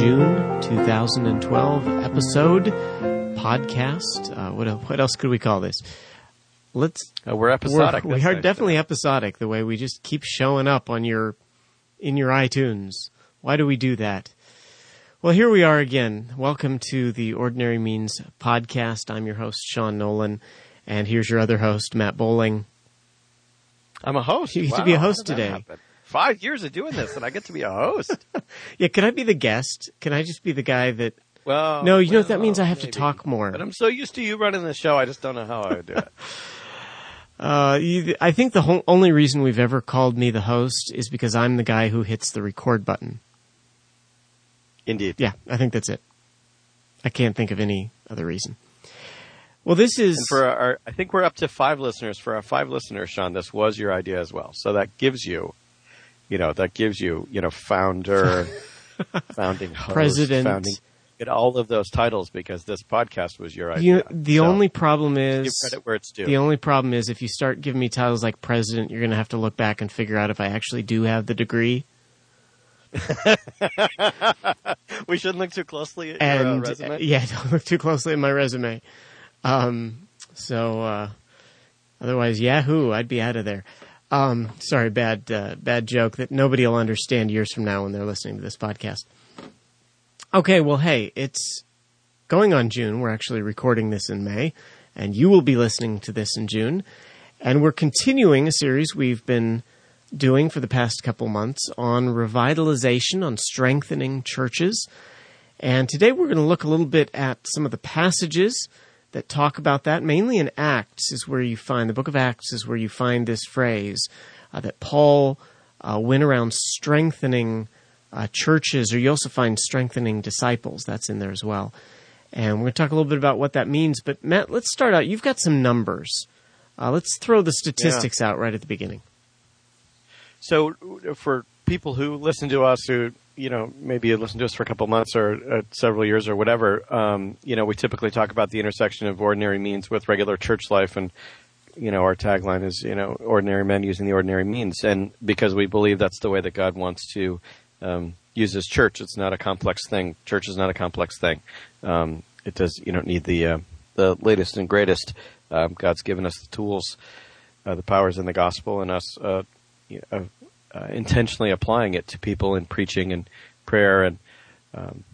welcome to the June 2012 episode podcast. Uh, what what else could we call this? Let's. Uh, we're episodic. We're, we are definitely episodic. The way we just keep showing up on your in your iTunes. Why do we do that? Well, here we are again. Welcome to the Ordinary Means podcast. I'm your host Sean Nolan, and here's your other host Matt Bowling. I'm a host. You get wow, to be a host today five years of doing this, and I get to be a host. yeah, can I be the guest? Can I just be the guy that? Well, no, you well, know what that means. I have maybe. to talk more. But I'm so used to you running the show, I just don't know how I would do it. Uh, you, I think the whole, only reason we've ever called me the host is because I'm the guy who hits the record button. Indeed. Yeah, I think that's it. I can't think of any other reason. Well, this is and for our. I think we're up to five listeners. For our five listeners, Sean, this was your idea as well. So that gives you you know, that gives you, you know, founder, founding host, president, founding, get all of those titles because this podcast was your idea. You the so, only problem is give credit where it's due. The only problem is if you start giving me titles like president, you're going to have to look back and figure out if I actually do have the degree. we shouldn't look too closely at and, your uh, resume. Yeah, don't look too closely at my resume. Um, so uh, otherwise, Yahoo, I'd be out of there. Um, sorry, bad uh, bad joke that nobody will understand years from now when they're listening to this podcast. Okay, well, hey, it's going on June. We're actually recording this in May, and you will be listening to this in June. And we're continuing a series we've been doing for the past couple months on revitalization, on strengthening churches. And today we're going to look a little bit at some of the passages that talk about that. Mainly in Acts is where you find the book of Acts is where you find this phrase uh, that Paul uh, went around strengthening uh, churches, or you also find strengthening disciples. That's in there as well. And we're going to talk a little bit about what that means. But Matt, let's start out. You've got some numbers. Uh, let's throw the statistics yeah. out right at the beginning. So, for people who listen to us who you know, maybe you listen to us for a couple months or uh, several years or whatever, um, you know, we typically talk about the intersection of ordinary means with regular church life. And, you know, our tagline is, you know, ordinary men using the ordinary means. And because we believe that's the way that God wants to um, use his church, it's not a complex thing. Church is not a complex thing. Um, it does, you don't need the, uh, the latest and greatest. Um, God's given us the tools, uh, the powers in the gospel, and us, uh, know, uh, intentionally applying it to people in preaching and prayer and um,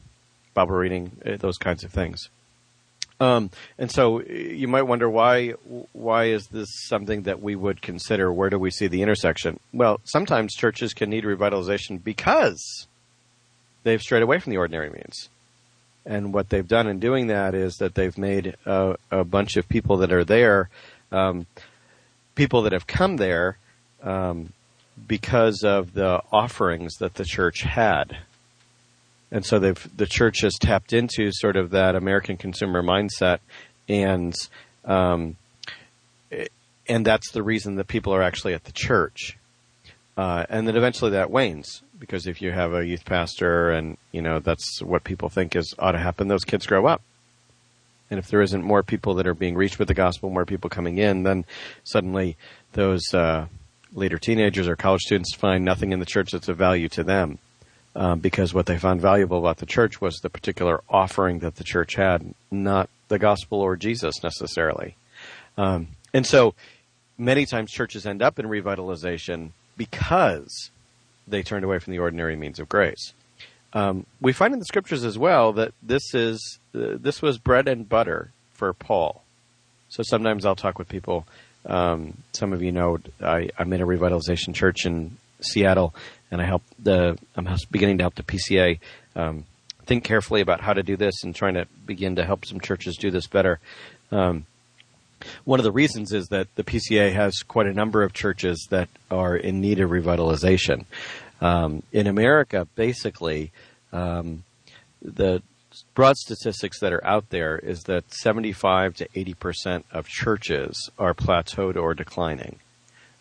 Bible reading, uh, those kinds of things. Um, and so you might wonder why why is this something that we would consider? Where do we see the intersection? Well, sometimes churches can need revitalization because they've strayed away from the ordinary means. And what they've done in doing that is that they've made a, a bunch of people that are there, um, people that have come there, um, because of the offerings that the church had. And so the church has tapped into sort of that American consumer mindset and, um, and that's the reason that people are actually at the church. Uh, and then eventually that wanes because if you have a youth pastor and, you know, that's what people think is ought to happen, those kids grow up. And if there isn't more people that are being reached with the gospel, more people coming in, then suddenly those, uh, later teenagers or college students find nothing in the church that's of value to them. Um, because what they found valuable about the church was the particular offering that the church had, not the gospel or Jesus necessarily. Um, and so many times churches end up in revitalization because they turned away from the ordinary means of grace. Um, we find in the scriptures as well that this is uh, this was bread and butter for Paul. So sometimes I'll talk with people um, some of you know I, am in a revitalization church in Seattle, and I help the I'm beginning to help the PCA um, think carefully about how to do this and trying to begin to help some churches do this better. Um, one of the reasons is that the PCA has quite a number of churches that are in need of revitalization. Um, in America, basically, um, the broad statistics that are out there is that 75 to 80 percent of churches are plateaued or declining.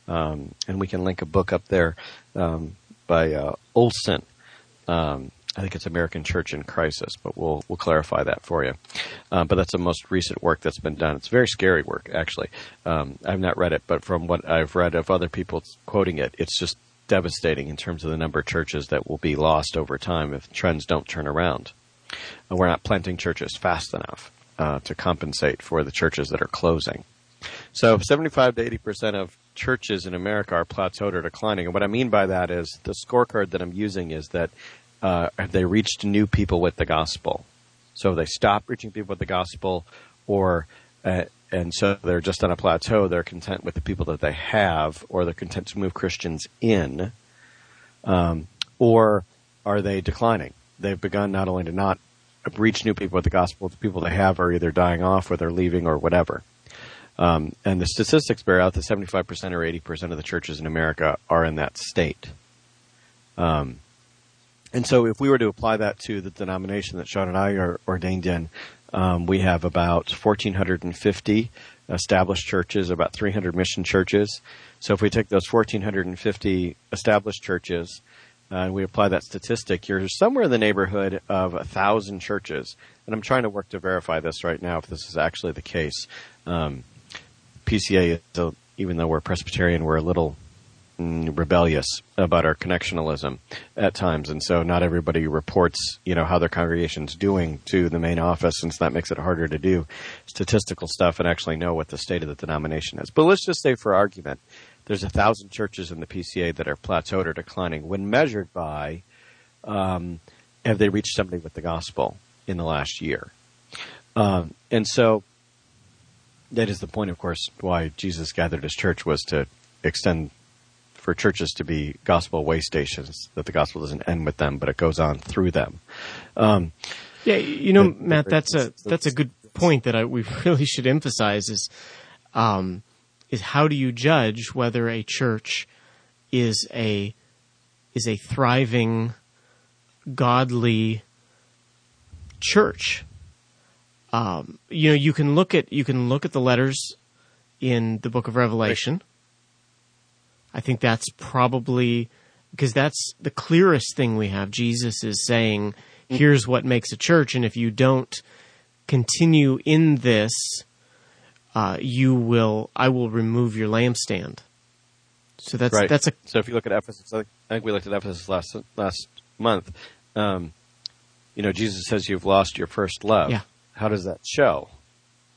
Um, and we can link a book up there um, by uh, Olson. Um, I think it's American Church in Crisis, but we'll we'll clarify that for you. Uh, but that's the most recent work that's been done. It's very scary work, actually. Um, I've not read it, but from what I've read of other people quoting it, it's just devastating in terms of the number of churches that will be lost over time if trends don't turn around. We're not planting churches fast enough uh, to compensate for the churches that are closing. So 75 to 80 percent of churches in America are plateaued or declining. And what I mean by that is the scorecard that I'm using is that uh, have they reached new people with the gospel? So they stop reaching people with the gospel, or uh, and so they're just on a plateau. They're content with the people that they have, or they're content to move Christians in, um, or are they declining? They've begun not only to not reach new people with the gospel, the people they have are either dying off, or they're leaving, or whatever. Um, and the statistics bear out that 75% or 80% of the churches in America are in that state. Um, and so if we were to apply that to the denomination that Sean and I are ordained in, um, we have about 1,450 established churches, about 300 mission churches. So if we take those 1,450 established churches uh, and we apply that statistic, you're somewhere in the neighborhood of a thousand churches. And I'm trying to work to verify this right now if this is actually the case. Um, PCA, even though we're Presbyterian, we're a little mm, rebellious about our connectionalism at times, and so not everybody reports, you know, how their congregation's doing to the main office, since that makes it harder to do statistical stuff and actually know what the state of the denomination is. But let's just say, for argument, there's a thousand churches in the PCA that are plateaued or declining when measured by um, have they reached somebody with the gospel in the last year, um, and so that is the point, of course, why Jesus gathered his church was to extend for churches to be gospel way stations, that the gospel doesn't end with them, but it goes on through them. Um, yeah, you know, the, Matt, that's a that's a good point that I, we really should emphasize is um, is how do you judge whether a church is a is a thriving, godly church? Um, you know, you can look at you can look at the letters in the Book of Revelation. I think that's probably because that's the clearest thing we have. Jesus is saying, "Here's what makes a church," and if you don't continue in this, uh, you will. I will remove your lampstand. So that's right. that's a. So if you look at Ephesus, I think we looked at Ephesus last last month. Um, you know, Jesus says you've lost your first love. Yeah. How does that show?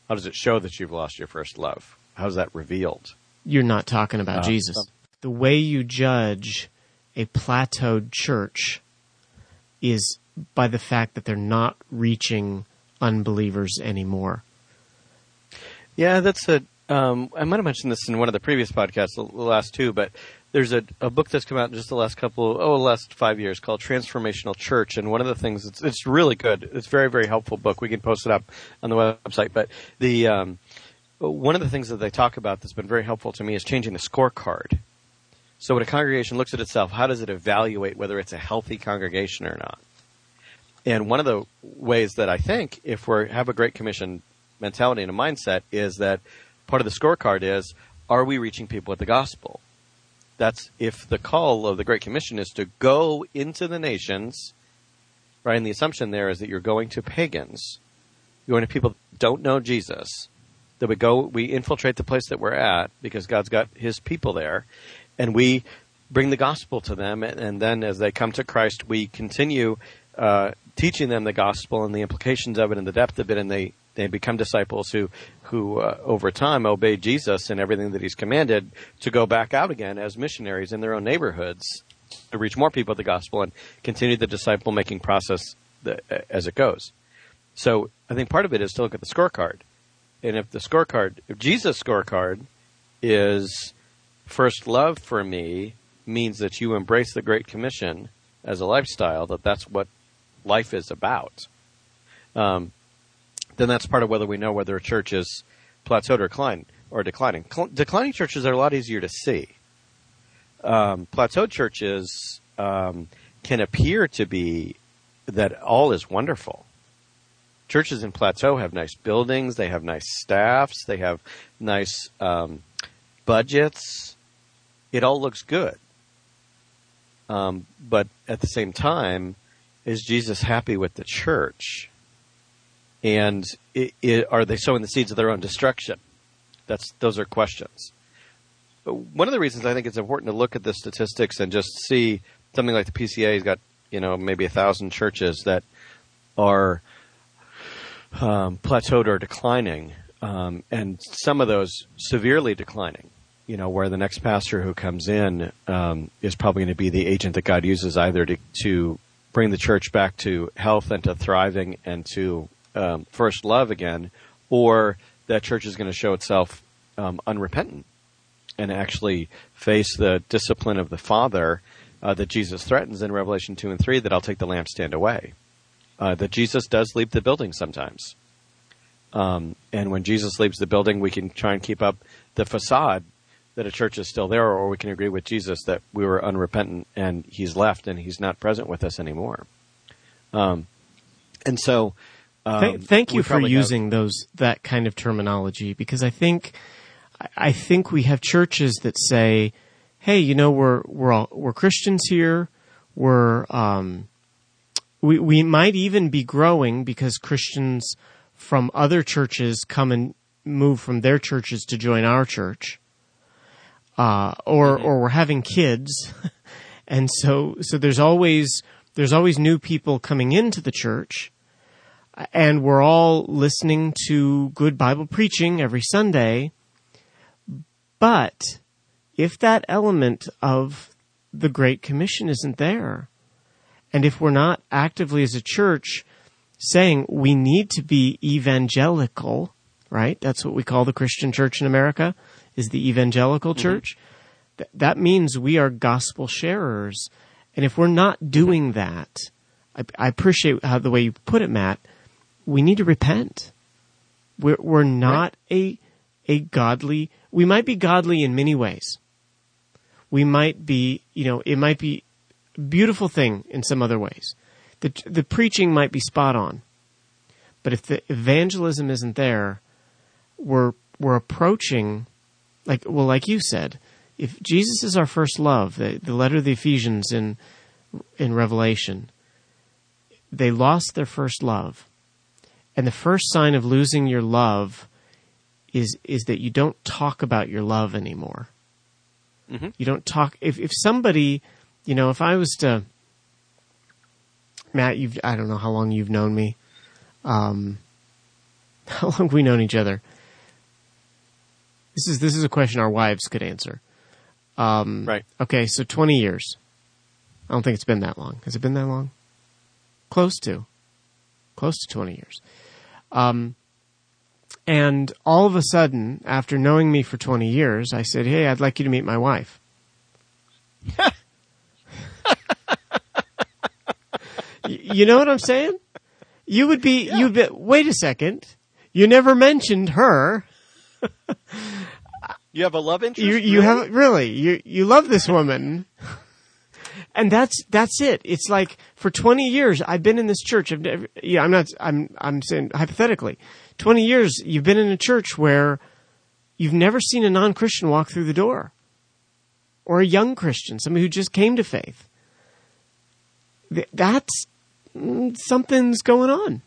How does it show that you've lost your first love? How's that revealed? You're not talking about uh, Jesus. Some- the way you judge a plateaued church is by the fact that they're not reaching unbelievers anymore. Yeah, that's a. Um, I might have mentioned this in one of the previous podcasts, the last two, but there's a, a book that's come out in just the last couple, oh, last five years called Transformational Church. And one of the things, it's, it's really good. It's very, very helpful book. We can post it up on the website. But the, um, one of the things that they talk about that's been very helpful to me is changing the scorecard. So when a congregation looks at itself, how does it evaluate whether it's a healthy congregation or not? And one of the ways that I think if we have a Great Commission mentality and a mindset is that part of the scorecard is, are we reaching people with the gospel? That's if the call of the Great Commission is to go into the nations, right? And the assumption there is that you're going to pagans, you're going to people that don't know Jesus. That we go, we infiltrate the place that we're at because God's got His people there, and we bring the gospel to them. And, then as they come to Christ, we continue uh, teaching them the gospel and the implications of it and the depth of it, and they they become disciples who who uh, over time obey Jesus and everything that he's commanded to go back out again as missionaries in their own neighborhoods to reach more people with the gospel and continue the disciple making process that, as it goes. So I think part of it is to look at the scorecard. And if the scorecard, if Jesus' scorecard is first love for me means that you embrace the Great Commission as a lifestyle, that that's what life is about. Um, then that's part of whether we know whether a church is plateaued or declining. Or declining. Cl- declining churches are a lot easier to see. Um, plateaued churches um, can appear to be that all is wonderful. Churches in plateau have nice buildings, they have nice staffs, they have nice um, budgets. It all looks good. Um, but at the same time, is Jesus happy with the church? And it, it, are they sowing the seeds of their own destruction? That's those are questions. one of the reasons I think it's important to look at the statistics and just see something like the PCA has got you know maybe a thousand churches that are um, plateaued or declining, um, and some of those severely declining. You know, where the next pastor who comes in um, is probably going to be the agent that God uses either to, to bring the church back to health and to thriving and to um, first love again, or that church is going to show itself um, unrepentant and actually face the discipline of the Father uh, that Jesus threatens in Revelation 2 and 3 that I'll take the lampstand away. Uh, that Jesus does leave the building sometimes. Um, and when Jesus leaves the building, we can try and keep up the facade that a church is still there, or we can agree with Jesus that we were unrepentant and he's left and he's not present with us anymore. Um, and so, um, thank, thank you for using have, those that kind of terminology because I think I think we have churches that say, "Hey, you know, we're we're all, we're Christians here. We're um, we we might even be growing because Christians from other churches come and move from their churches to join our church." uh, or mm-hmm. or we're having kids, and so so there's always there's always new people coming into the church, and we're all listening to good Bible preaching every Sunday. But if that element of the Great Commission isn't there, and if we're not actively as a church saying we need to be evangelical, right? That's what we call the Christian church in America is the evangelical mm-hmm. church. Th- that means we are gospel sharers. And if we're not doing that, I, I appreciate how the way you put it, Matt. We need to repent. We're, we're not right. a, a godly, we might be godly in many ways. We might be, you know, it might be a beautiful thing in some other ways. The, the preaching might be spot on. But if the evangelism isn't there, we're, we're approaching like well, like you said, if Jesus is our first love, the, the letter of the Ephesians in in Revelation, they lost their first love, and the first sign of losing your love is is that you don't talk about your love anymore. Mm-hmm. You don't talk if if somebody, you know, if I was to Matt, you've I don't know how long you've known me. Um, how long have we known each other? This is this is a question our wives could answer. Um, right. Okay, so twenty years. I don't think it's been that long. Has it been that long? Close to. Close to twenty years. Um, and all of a sudden, after knowing me for twenty years, I said, "Hey, I'd like you to meet my wife." you know what I'm saying? You would be. Yeah. You'd be. Wait a second. You never mentioned her. You have a love interest. You you really? have really you you love this woman, and that's that's it. It's like for twenty years I've been in this church. I've never, yeah, I'm not. I'm I'm saying hypothetically, twenty years you've been in a church where you've never seen a non Christian walk through the door, or a young Christian, somebody who just came to faith. That's mm, something's going on.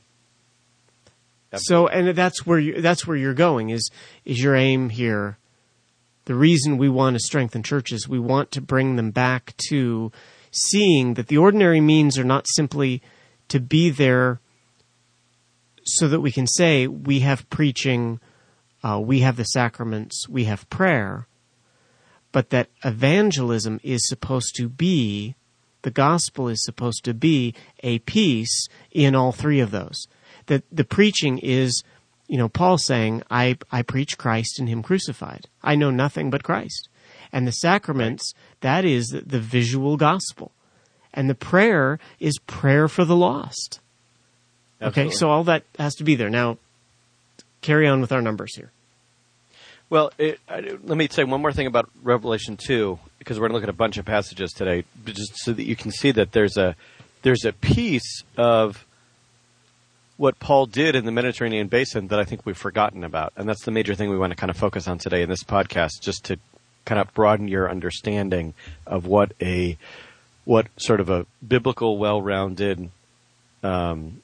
So, and that's where you, that's where you're going is, is your aim here the reason we want to strengthen churches, we want to bring them back to seeing that the ordinary means are not simply to be there so that we can say we have preaching, uh, we have the sacraments, we have prayer, but that evangelism is supposed to be, the gospel is supposed to be a piece in all three of those. That the preaching is you know, Paul saying, I, I preach Christ and Him crucified. I know nothing but Christ. And the sacraments, that is the visual gospel. And the prayer is prayer for the lost. Absolutely. Okay, so all that has to be there. Now, carry on with our numbers here. Well, it, I, let me say one more thing about Revelation 2, because we're going to look at a bunch of passages today, just so that you can see that there's a there's a piece of what Paul did in the Mediterranean basin that I think we've forgotten about. And that's the major thing we want to kind of focus on today in this podcast, just to kind of broaden your understanding of what a what sort of a biblical, well-rounded um,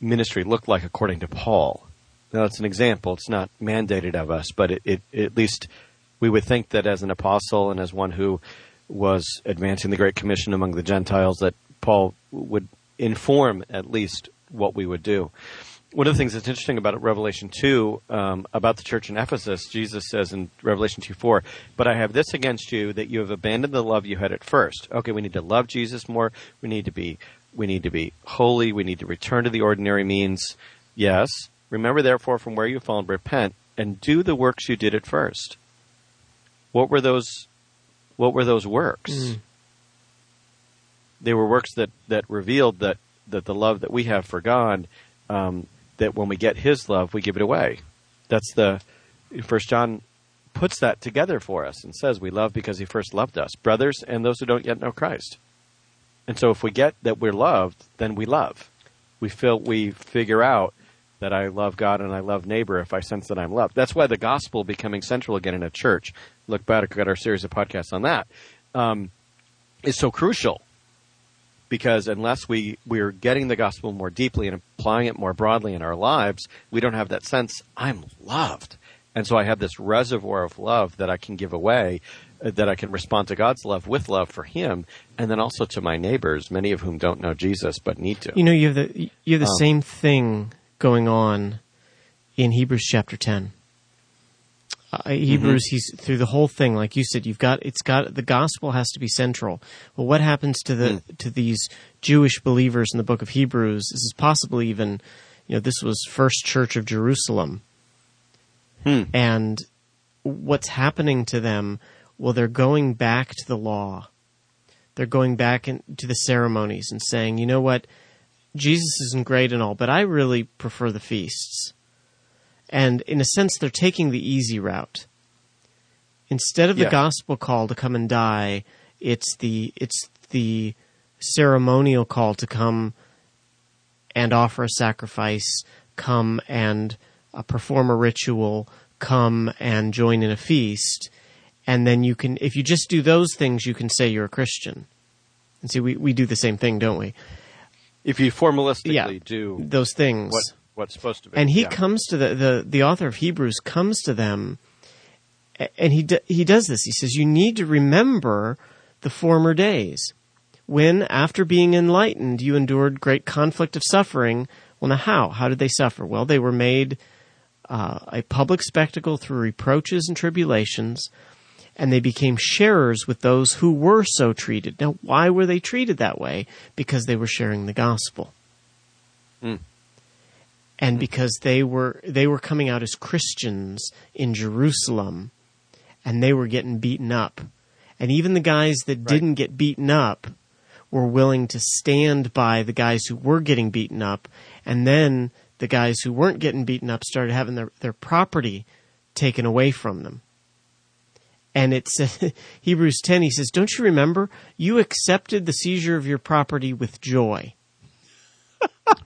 ministry looked like according to Paul. Now, it's an example; it's not mandated of us, but it, it, at least We would think that as an apostle and as one who was advancing the Great Commission among the Gentiles, that Paul would inform at least what we would do. One of the things that's interesting about Revelation 2, um, about the church in Ephesus, Jesus says in Revelation 2 4, But I have this against you, that you have abandoned the love you had at first. Okay, we need to love Jesus more. We need to be, we need to be holy. We need to return to the ordinary means. Yes. Remember therefore from where you've fallen, repent and do the works you did at first. What were those, what were those works? Mm. They were works that, that revealed that, that the love that we have for God, um, that when we get His love, we give it away. That's the First John puts that together for us and says we love because He first loved us, brothers, and those who don't yet know Christ. And so, if we get that we're loved, then we love. We feel we figure out that I love God and I love neighbor if I sense that I'm loved. That's why the gospel becoming central again in a church. Look back at our series of podcasts on that. Um, is so crucial because unless we we're getting the gospel more deeply and applying it more broadly in our lives, we don't have that sense I'm loved. And so I have this reservoir of love that I can give away, uh, that I can respond to God's love with love for Him, and then also to my neighbors, many of whom don't know Jesus but need to. You know, you have the you have the um, same thing going on in Hebrews chapter ten. Uh, Hebrews, mm-hmm. he's through the whole thing, like you said, you've got it's got the gospel has to be central. Well, what happens to the mm. to these Jewish believers in the book of Hebrews? This is possibly even, you know, this was first church of Jerusalem, hmm. and what's happening to them? Well, they're going back to the law. They're going back in, to the ceremonies and saying, you know what, Jesus isn't great and all, but I really prefer the feasts. And in a sense, they're taking the easy route. Instead of the gospel call to come and die, it's the it's the ceremonial call to come and offer a sacrifice, come and uh, perform a ritual, come and join in a feast, and then you can, if you just do those things, you can say you're a Christian. And see, we, we do the same thing, don't we? If you formalistically yeah, do those things, what what's supposed to be. And he yeah. comes to the, the, the author of Hebrews comes to them and he, he does this. He says, you need to remember the former days when after being enlightened, you endured great conflict of suffering. Well, now how? How did they suffer? Well, they were made uh, a public spectacle through reproaches and tribulations, and they became sharers with those who were so treated. Now, why were they treated that way? Because they were sharing the gospel. Mm and because they were they were coming out as Christians in Jerusalem and they were getting beaten up. And even the guys that right. didn't get beaten up were willing to stand by the guys who were getting beaten up and then the guys who weren't getting beaten up started having their, their property taken away from them. And it's Hebrews 10 he says, "Don't you remember you accepted the seizure of your property with joy?"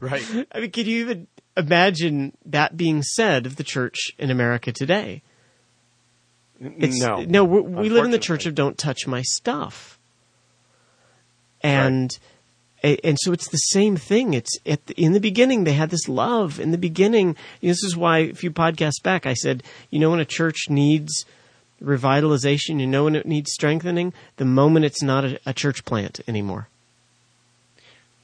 right. I mean, can you even imagine that being said of the church in America today. It's, no, no, we live in the church of "Don't touch my stuff," and right. and so it's the same thing. It's at the, in the beginning they had this love. In the beginning, this is why a few podcasts back I said, you know, when a church needs revitalization, you know, when it needs strengthening, the moment it's not a, a church plant anymore.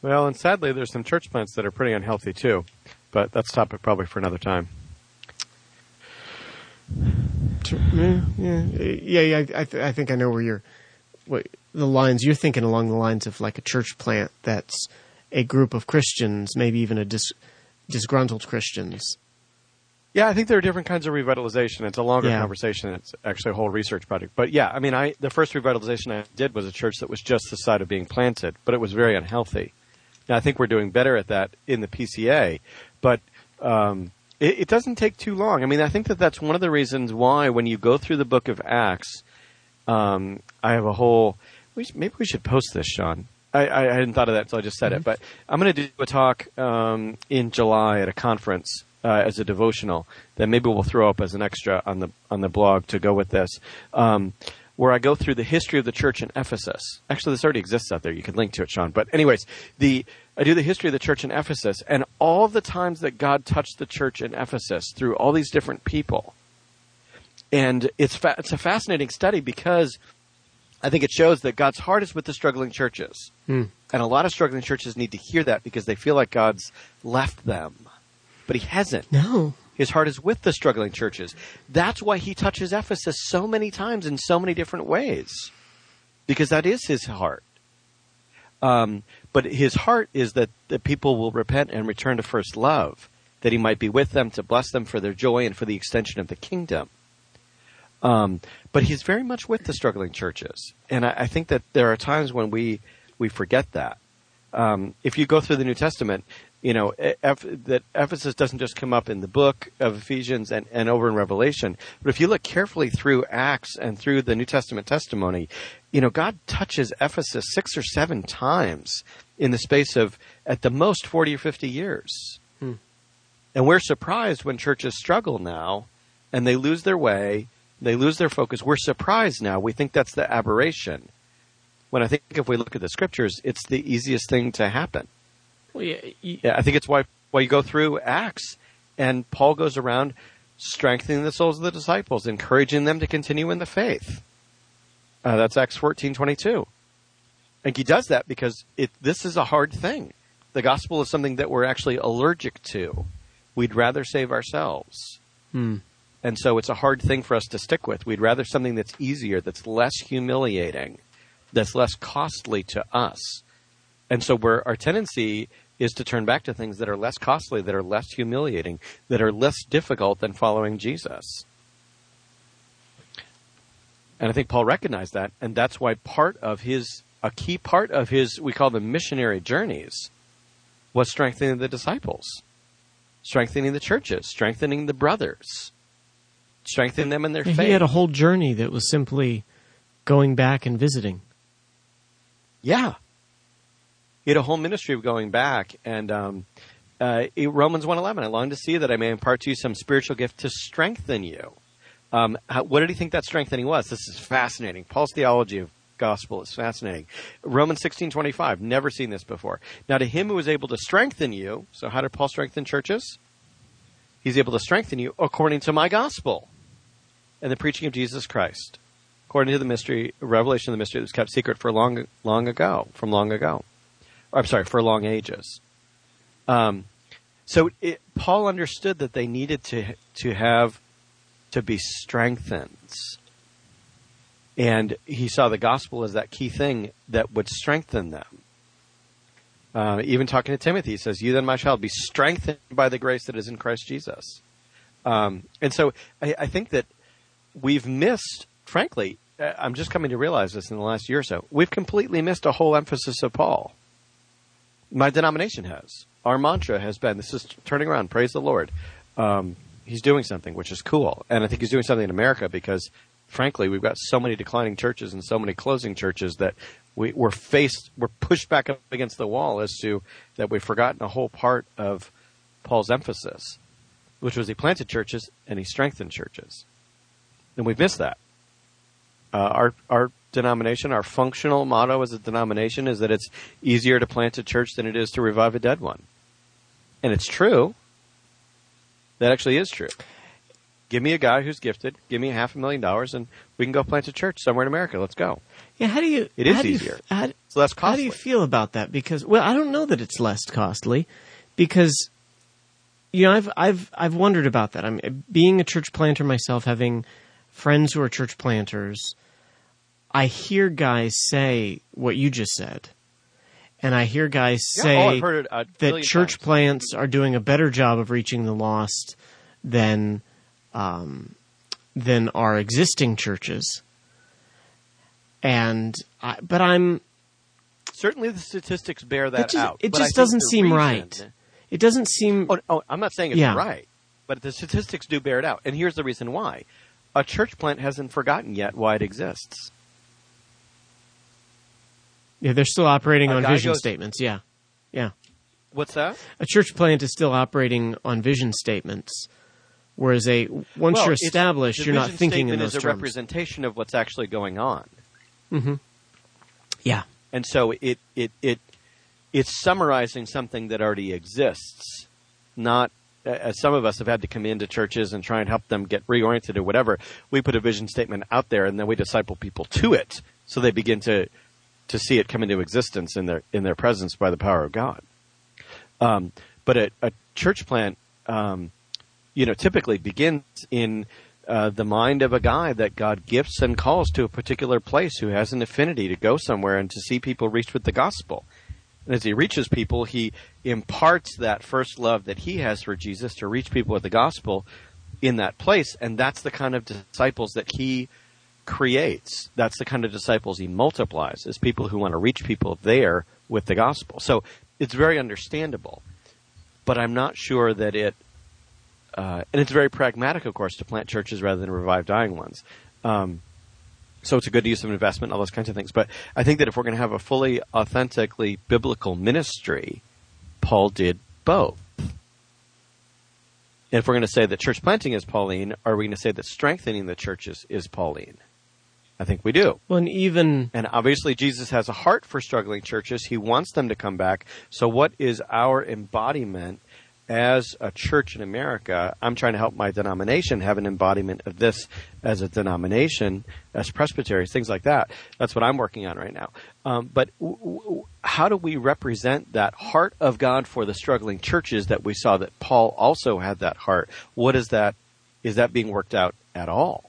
Well, and sadly, there's some church plants that are pretty unhealthy too. But that's topic probably for another time. Yeah, yeah, yeah. I, th- I think I know where you're. What the lines you're thinking along the lines of like a church plant that's a group of Christians, maybe even a dis- disgruntled Christians. Yeah, I think there are different kinds of revitalization. It's a longer yeah. conversation. It's actually a whole research project. But yeah, I mean, I the first revitalization I did was a church that was just the side of being planted, but it was very unhealthy. Now I think we're doing better at that in the PCA, but um, it, it, doesn't take too long. I mean, I think that that's one of the reasons why when you go through the book of Acts, um, I have a whole. We, maybe we should post this, Sean. I, I, hadn't thought of that, so I just said mm-hmm. it. But I'm going to do a talk um, in July at a conference uh, as a devotional that maybe we'll throw up as an extra on the on the blog to go with this. Um, where I go through the history of the church in Ephesus. Actually, this already exists out there. You can link to it, Sean. But anyways, the I do the history of the church in Ephesus and all the times that God touched the church in Ephesus through all these different people. and it's fa- it's a fascinating study because I think it shows that God's heart is with the struggling churches, Hmm. and a lot of struggling churches need to hear that because they feel like God's left them, but He hasn't. No. His heart is with the struggling churches. That's why He touches Ephesus so many times in so many different ways, because that is His heart. Um, but His heart is that the people will repent and return to first love, that He might be with them to bless them for their joy and for the extension of the kingdom. Um, but he's very much with the struggling churches, and I, I think that there are times when we we forget that. Um, if you go through the New Testament, you know that Ephesus doesn't just come up in the book of Ephesians and, and over in Revelation, but if you look carefully through Acts and through the New Testament testimony, you know God touches Ephesus six or seven times in the space of at the most forty or fifty years. Hmm. And we're surprised when churches struggle now and they lose their way, they lose their focus. We're surprised now. We think that's the aberration. When I think if we look at the scriptures, it's the easiest thing to happen. Yeah, I think it's why why you go through Acts and Paul goes around strengthening the souls of the disciples, encouraging them to continue in the faith. Uh, that's Acts fourteen twenty two. And he does that because it this is a hard thing. The gospel is something that we're actually allergic to. We'd rather save ourselves. Hmm. And so it's a hard thing for us to stick with. We'd rather something that's easier, that's less humiliating, that's less costly to us. And so our tendency is to turn back to things that are less costly, that are less humiliating, that are less difficult than following Jesus. And I think Paul recognized that, and that's why part of his, a key part of his, we call them missionary journeys, was strengthening the disciples, strengthening the churches, strengthening the brothers, strengthening them in their Yeah, faith. He had a whole journey that was simply going back and visiting. Yeah. He had a whole ministry of going back, and um, uh, Romans one eleven. I long to see that I may impart to you some spiritual gift to strengthen you. Um, how, what did he think that strengthening was? This is fascinating. Paul's theology of gospel is fascinating. Romans sixteen twenty five. Never seen this before. Now to him who is able to strengthen you. So how did Paul strengthen churches? He's able to strengthen you according to my gospel and the preaching of Jesus Christ according to the mystery, revelation of the mystery that was kept secret for long, long ago, from long ago. I'm sorry, for long ages. Um, so it, Paul understood that they needed to to have to be strengthened, and he saw the gospel as that key thing that would strengthen them. Uh, even talking to Timothy, he says, "You then, my child, be strengthened by the grace that is in Christ Jesus." Um, and so I, I think that we've missed, frankly, uh, I'm just coming to realize this in the last year or so. We've completely missed a whole emphasis of Paul. My denomination has. Our mantra has been this is turning around, praise the Lord. Um, he's doing something, which is cool. And I think he's doing something in America because, frankly, we've got so many declining churches and so many closing churches that we, we're faced, we're pushed back up against the wall as to that we've forgotten a whole part of Paul's emphasis, which was he planted churches and he strengthened churches. And we've missed that. Uh, our our denomination, our functional motto as a denomination is that it's easier to plant a church than it is to revive a dead one, and it's true. That actually is true. Give me a guy who's gifted. Give me half a million dollars, and we can go plant a church somewhere in America. Let's go. Yeah, how do you? It is do you- easier. how, It's less costly. how do you feel about that? Because well, I don't know that it's less costly, because you know I've I've I've wondered about that. I'm being a church planter myself, having friends who are church planters. I hear guys say what you just said, and I hear guys Yeah, say oh, it that church times. plants are doing a better job of reaching the lost than um, than our existing churches. And I, but I'm Certainly, the statistics bear that it just, out. it just doesn't seem reason- right. It doesn't seem Oh, oh, I'm not saying it's Yeah. right, but the statistics do bear it out. And here's the reason why: a church plant hasn't forgotten yet why it exists. Yeah, they're still operating on vision goes- statements. Yeah. Yeah. What's that? A church plant is still operating on vision statements. Whereas a once Well, you're established, you're not thinking in those is a terms. representation of what's actually going on. Mhm. Yeah. and so it it it it's summarizing something that already exists, not as some of us have had to come into churches and try and help them get reoriented or whatever, we put a vision statement out there and then we disciple people to it so they begin to to see it come into existence in their in their presence by the power of God. Um, but a, a, church plant, um, you know, typically begins in uh, the mind of a guy that God gifts and calls to a particular place who has an affinity to go somewhere and to see people reached with the gospel. And as he reaches people, he imparts that first love that he has for Jesus to reach people with the gospel in that place. And that's the kind of disciples that he creates. That's the kind of disciples he multiplies is people who want to reach people there with the gospel. So it's very understandable, but I'm not sure that it, uh, and it's very pragmatic, of course, to plant churches rather than revive dying ones. Um, so it's a good use of investment, all those kinds of things. But I think that if we're going to have a fully, authentically biblical ministry, Paul did both. And if we're going to say that church planting is Pauline, are we going to say that strengthening the churches is Pauline? I think we do. Well, and even and obviously Jesus has a heart for struggling churches. He wants them to come back. So, what is our embodiment as a church in America? I'm trying to help my denomination have an embodiment of this as a denomination, as presbyteries, things like that. That's what I'm working on right now. Um, but w- w- how do we represent that heart of God for the struggling churches that we saw that Paul also had that heart? What is that? Is that being worked out at all?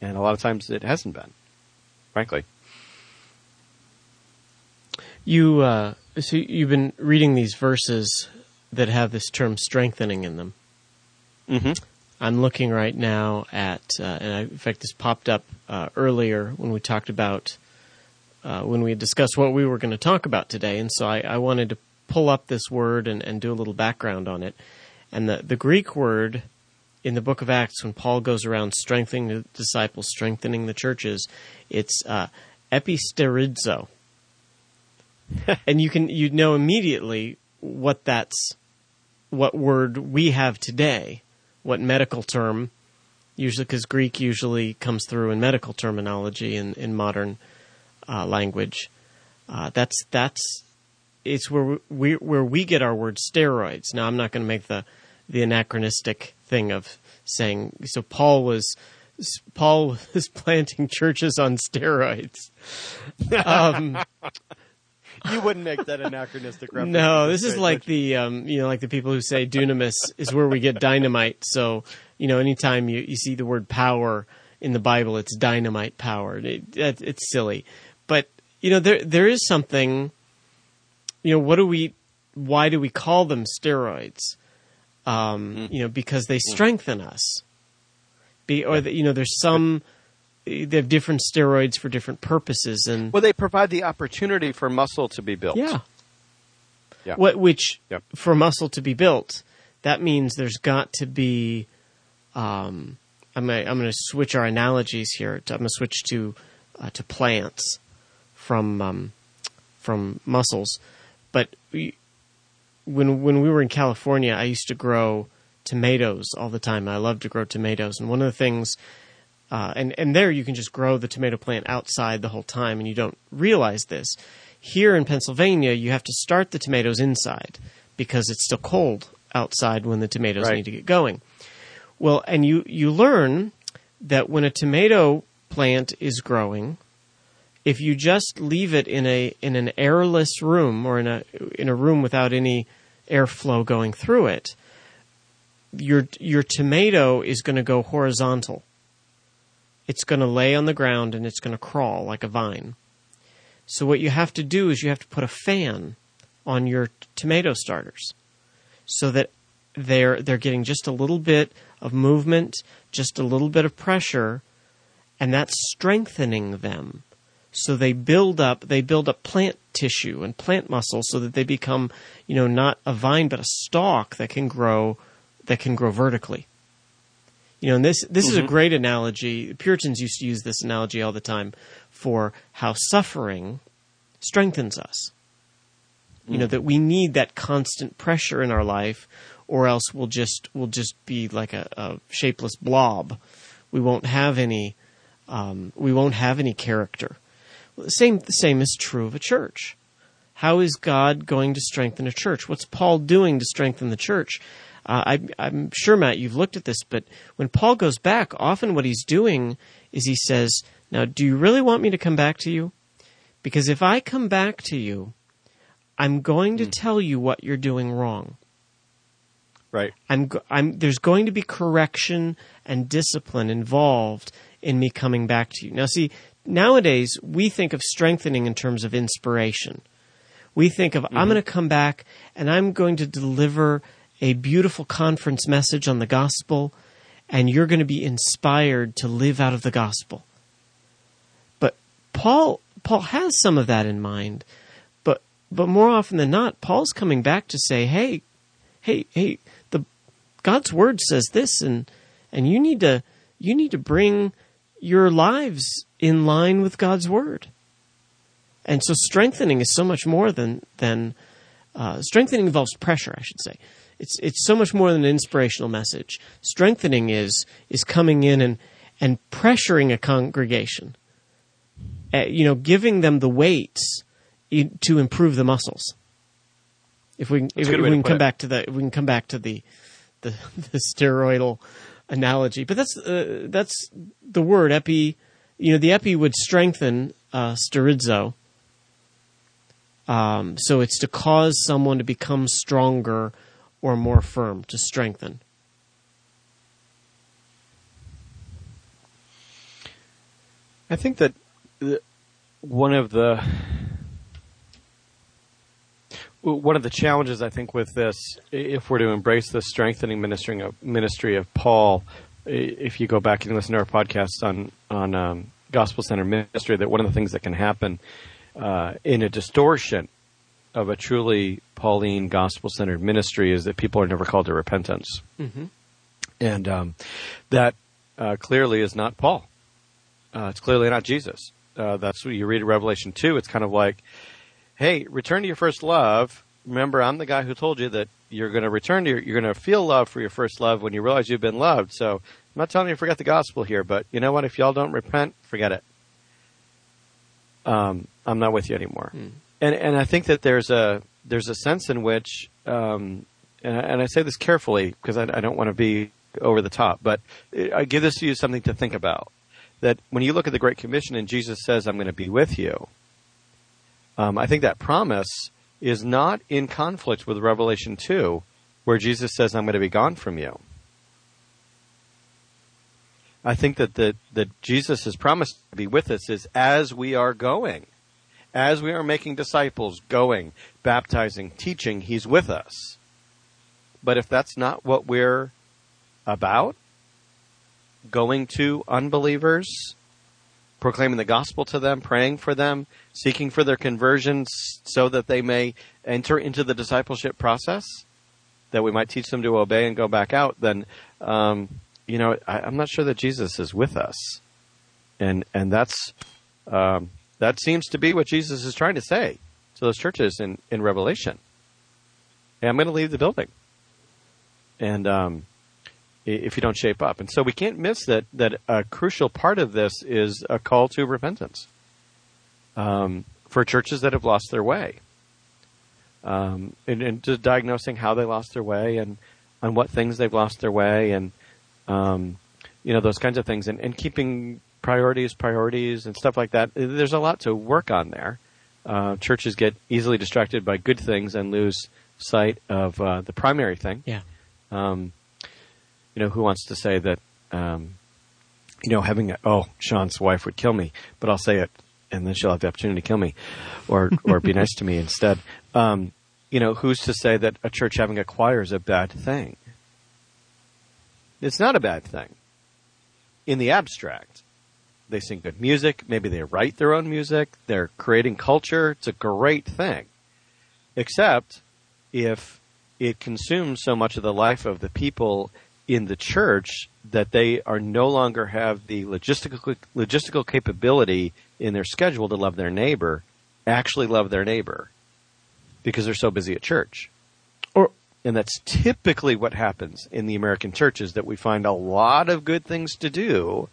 And a lot of times it hasn't been, frankly. You uh, so you've been reading these verses that have this term strengthening in them. Mm-hmm. I'm looking right now at, uh, and I, in fact, this popped up uh, earlier when we talked about uh, when we discussed what we were going to talk about today, and so I, I wanted to pull up this word and, and do a little background on it. And the the Greek word in the book of Acts, when Paul goes around strengthening the disciples, strengthening the churches, it's uh, episterizo. and you can you know immediately what that's what word we have today, what medical term, usually because Greek usually comes through in medical terminology in in modern uh, language. Uh, that's that's it's where we where we get our word steroids. Now I'm not going to make the the anachronistic thing of saying so Paul was Paul was planting churches on steroids. Um, you wouldn't make that anachronistic reference. No, this is like the um, you know like the people who say dunamis is where we get dynamite. So you know anytime you, you see the word power in the Bible, it's dynamite power. It, it, it's silly, but you know there there is something. You know what do we? Why do we call them steroids? Um, mm. you know, because they strengthen us. Be, or the, you know, there's some they have different steroids for different purposes, and well, they provide the opportunity for muscle to be built. Yeah. Yeah. What, which for muscle to be built, that means there's got to be. Um, I'm gonna, I'm going to switch our analogies here. I'm going to switch to uh, to plants from um, from muscles, but we, when when we were in California, I used to grow tomatoes all the time. I love to grow tomatoes, and one of the things, uh, and and there you can just grow the tomato plant outside the whole time, and you don't realize this. Here in Pennsylvania, you have to start the tomatoes inside because it's still cold outside when the tomatoes right. need to get going. Well, and you you learn that when a tomato plant is growing, if you just leave it in a in an airless room or in a in a room without any airflow going through it, your your tomato is going to go horizontal. It's going to lay on the ground and it's going to crawl like a vine. So what you have to do is you have to put a fan on your tomato starters so that they're they're getting just a little bit of movement, just a little bit of pressure, and that's strengthening them so they build up they build up plant tissue and plant muscle so that they become you know not a vine but a stalk that can grow that can grow vertically you know and this this mm-hmm. is a mm-hmm. great analogy puritans used to use this analogy all the time for how suffering strengthens us mm. you know mm. that we need that constant pressure in our life or else we'll just we'll just be like a, a shapeless blob we won't have any um, we won't have any character same, the same is true of a church. how is God going to strengthen a church? What's Paul doing to strengthen the church? Uh, I, I'm sure, Matt, you've looked at this, but when Paul goes back, often what he's doing is he says, Now, do you really want me to come back to you? Because if I come back to you, I'm going to tell you what you're doing wrong. Right. I'm, I'm, there's going to be correction and discipline involved in me coming back to you. Now, see, nowadays we think of strengthening in terms of inspiration. We think of, I'm mm-hmm. going to come back and I'm going to deliver a beautiful conference message on the gospel, and you're going to be inspired to live out of the gospel. But Paul, Paul has some of that in mind, but, but more often than not, Paul's coming back to say, hey, hey, hey, the God's word says this, and and you need to you need to bring your lives in line with God's word. And so strengthening is so much more than than uh, strengthening involves pressure, I should say. It's it's so much more than an inspirational message. Strengthening is is coming in and and pressuring a congregation. Uh, you know, giving them the weights to improve the muscles. If we if, good we can come it. back to the if we can come back to the the, the steroidal analogy, but that's uh, that's the word epi. You know, the epi would strengthen uh, sterizo. Um, so it's to cause someone to become stronger or more firm, to strengthen. I think that one of the one of the challenges I think with this, if we're to embrace the strengthening ministry of ministry of Paul, if you go back and listen to our podcast on on um, gospel centered ministry, that one of the things that can happen uh, in a distortion of a truly Pauline gospel centered ministry is that people are never called to repentance, and um, that uh, clearly is not Paul. Uh, it's clearly not Jesus. Uh, that's what you read in Revelation 2. It's kind of like, hey, return to your first love. Remember, I'm the guy who told you that you're going to return to your, you're going to feel love for your first love when you realize you've been loved. So I'm not telling you to forget the gospel here, but you know what? If y'all don't repent, forget it. Um, I'm not with you anymore. And, and I think that there's a, there's a sense in which, um, and I, and I say this carefully because I, I don't want to be over the top, but I give this to you something to think about that when you look at the Great Commission and Jesus says, I'm going to be with you, um, I think that promise is not in conflict with Revelation 2, where Jesus says, I'm going to be gone from you. I think that, that Jesus' promise to be with us is as we are going, as we are making disciples, going, baptizing, teaching, He's with us. But if that's not what we're about, going to unbelievers, proclaiming the gospel to them, praying for them, seeking for their conversions so that they may enter into the discipleship process, that we might teach them to obey and go back out, then, um, you know, I, I'm not sure that Jesus is with us. And, and that's, um, that seems to be what Jesus is trying to say to those churches in, in Revelation. I'm going to leave the building. And, um, if you don't shape up. And so we can't miss that that a crucial part of this is a call to repentance um, for churches that have lost their way, um, and, and just diagnosing how they lost their way and on what things they've lost their way, and um, you know those kinds of things, and, and keeping priorities priorities and stuff like that. There's a lot to work on there. Uh, churches get easily distracted by good things and lose sight of uh, the primary thing Yeah. um, you know, who wants to say that, um, you know, having a, oh, Sean's wife would kill me, but I'll say it, and then she'll have the opportunity to kill me, or or be nice to me instead. Um, you know, who's to say that a church having a choir is a bad thing? It's not a bad thing in the abstract. They sing good music. Maybe they write their own music. They're creating culture. It's a great thing. Except if it consumes so much of the life of the people in the church that they are no longer have the logistical logistical capability in their schedule to love their neighbor, actually love their neighbor, because they're so busy at church. Or And that's typically what happens in the American churches that we find a lot of good things to do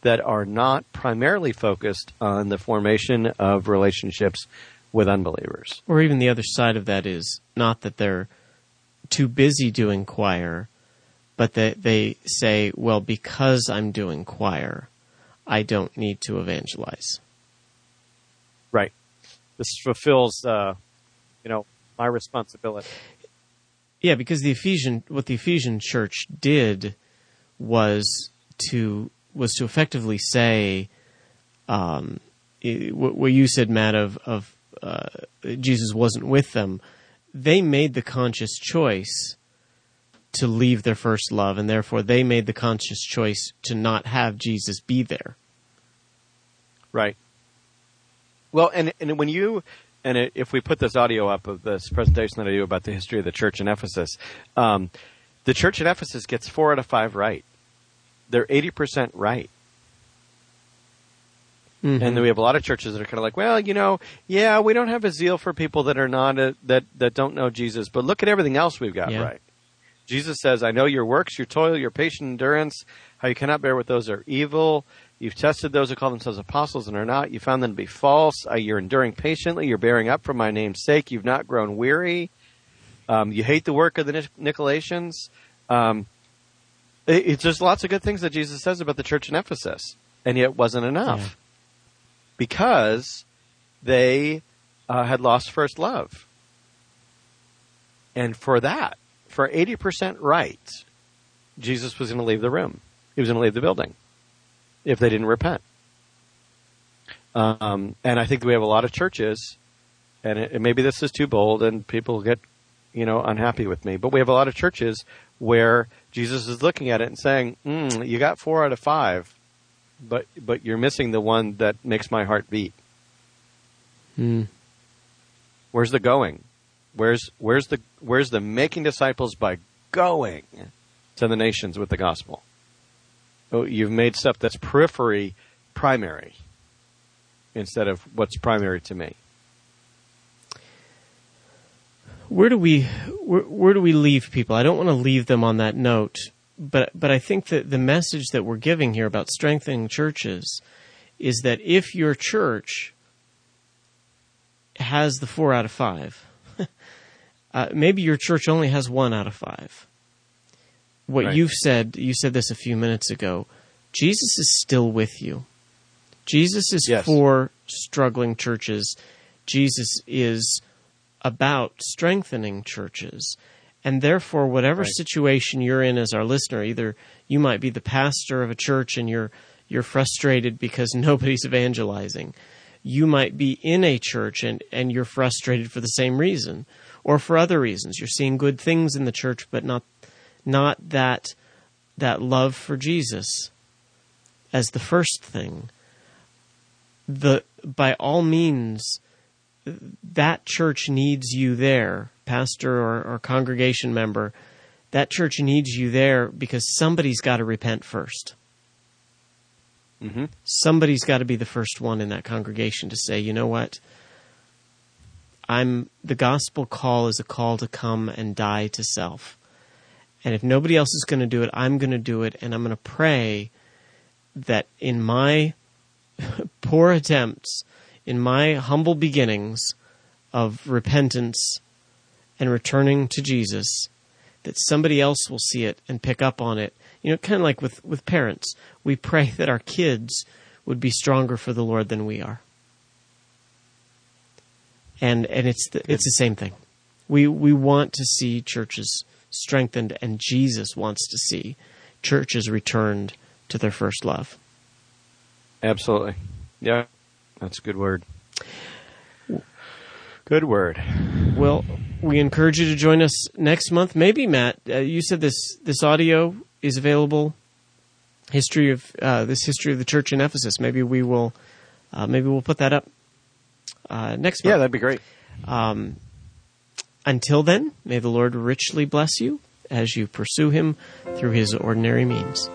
that are not primarily focused on the formation of relationships with unbelievers. Or even the other side of that is not that they're too busy doing choir, but that they say, well, because I'm doing choir, I don't need to evangelize. Right. This fulfills, uh, you know, my responsibility. Yeah, because the Ephesian, what the Ephesian church did was to was to effectively say, um, what, what you said, Matt, of of uh, Jesus wasn't with them. They made the conscious choice to leave their first love, and therefore they made the conscious choice to not have Jesus be there. Right. Well, and and when you and it, if we put this audio up of this presentation that I do about the history of the church in Ephesus, um, the church in Ephesus gets four out of five right. They're eighty percent right. Mm-hmm. And then we have a lot of churches that are kind of like, well, you know, yeah, we don't have a zeal for people that are not a, that that don't know Jesus, but look at everything else we've got yeah. right. Jesus says, "I know your works, your toil, your patient endurance, how you cannot bear with those that are evil. You've tested those who call themselves apostles and are not. You found them to be false. Uh, you're enduring patiently. You're bearing up for my name's sake. You've not grown weary. Um, you hate the work of the Nicolaitans. Um, it, it's just lots of good things that Jesus says about the church in Ephesus, and yet it wasn't enough yeah. because they uh, had lost first love. And for that, for 80% right, Jesus was going to leave the room. He was going to leave the building if they didn't repent. Um, and I think we have a lot of churches, and, it, and maybe this is too bold, and people get, you know, unhappy with me. But we have a lot of churches where Jesus is looking at it and saying, mm, "You got four out of five, but but you're missing the one that makes my heart beat." Hmm. Where's the going? Where's where's the where's the making disciples by going to the nations with the gospel? Oh, you've made stuff that's periphery primary instead of what's primary to me. Where do we where, where do we leave people? I don't want to leave them on that note, but but I think that the message that we're giving here about strengthening churches is that if your church has the four out of five, uh, maybe your church only has one out of five. What right. you've said, you said this a few minutes ago. Jesus is still with you. Jesus is yes. for struggling churches. Jesus is about strengthening churches. And therefore, whatever right. situation you're in as our listener, either you might be the pastor of a church and you're you're frustrated because nobody's evangelizing. You might be in a church and, and you're frustrated for the same reason or for other reasons. You're seeing good things in the church, but not not that that love for Jesus as the first thing. The by all means, that church needs you there, pastor or, or congregation member. That church needs you there because somebody's got to repent 1st mm-hmm. Somebody's got to be the first one in that congregation to say, you know what? I'm the gospel call is a call to come and die to self. And if nobody else is going to do it, I'm going to do it and I'm going to pray that in my poor attempts, in my humble beginnings of repentance and returning to Jesus, that somebody else will see it and pick up on it. You know, kind of like with, with parents, we pray that our kids would be stronger for the Lord than we are and and it's the, it's the same thing. We we want to see churches strengthened, and Jesus wants to see churches returned to their first love. Absolutely, yeah, that's a good word. Good word. Well, we encourage you to join us next month. Maybe Matt, uh, you said this this audio is available. History of uh, this history of the church in Ephesus. Maybe we will, uh, maybe we'll put that up uh, next month. Yeah, that'd be great. Um, until then, may the Lord richly bless you as you pursue Him through His ordinary means.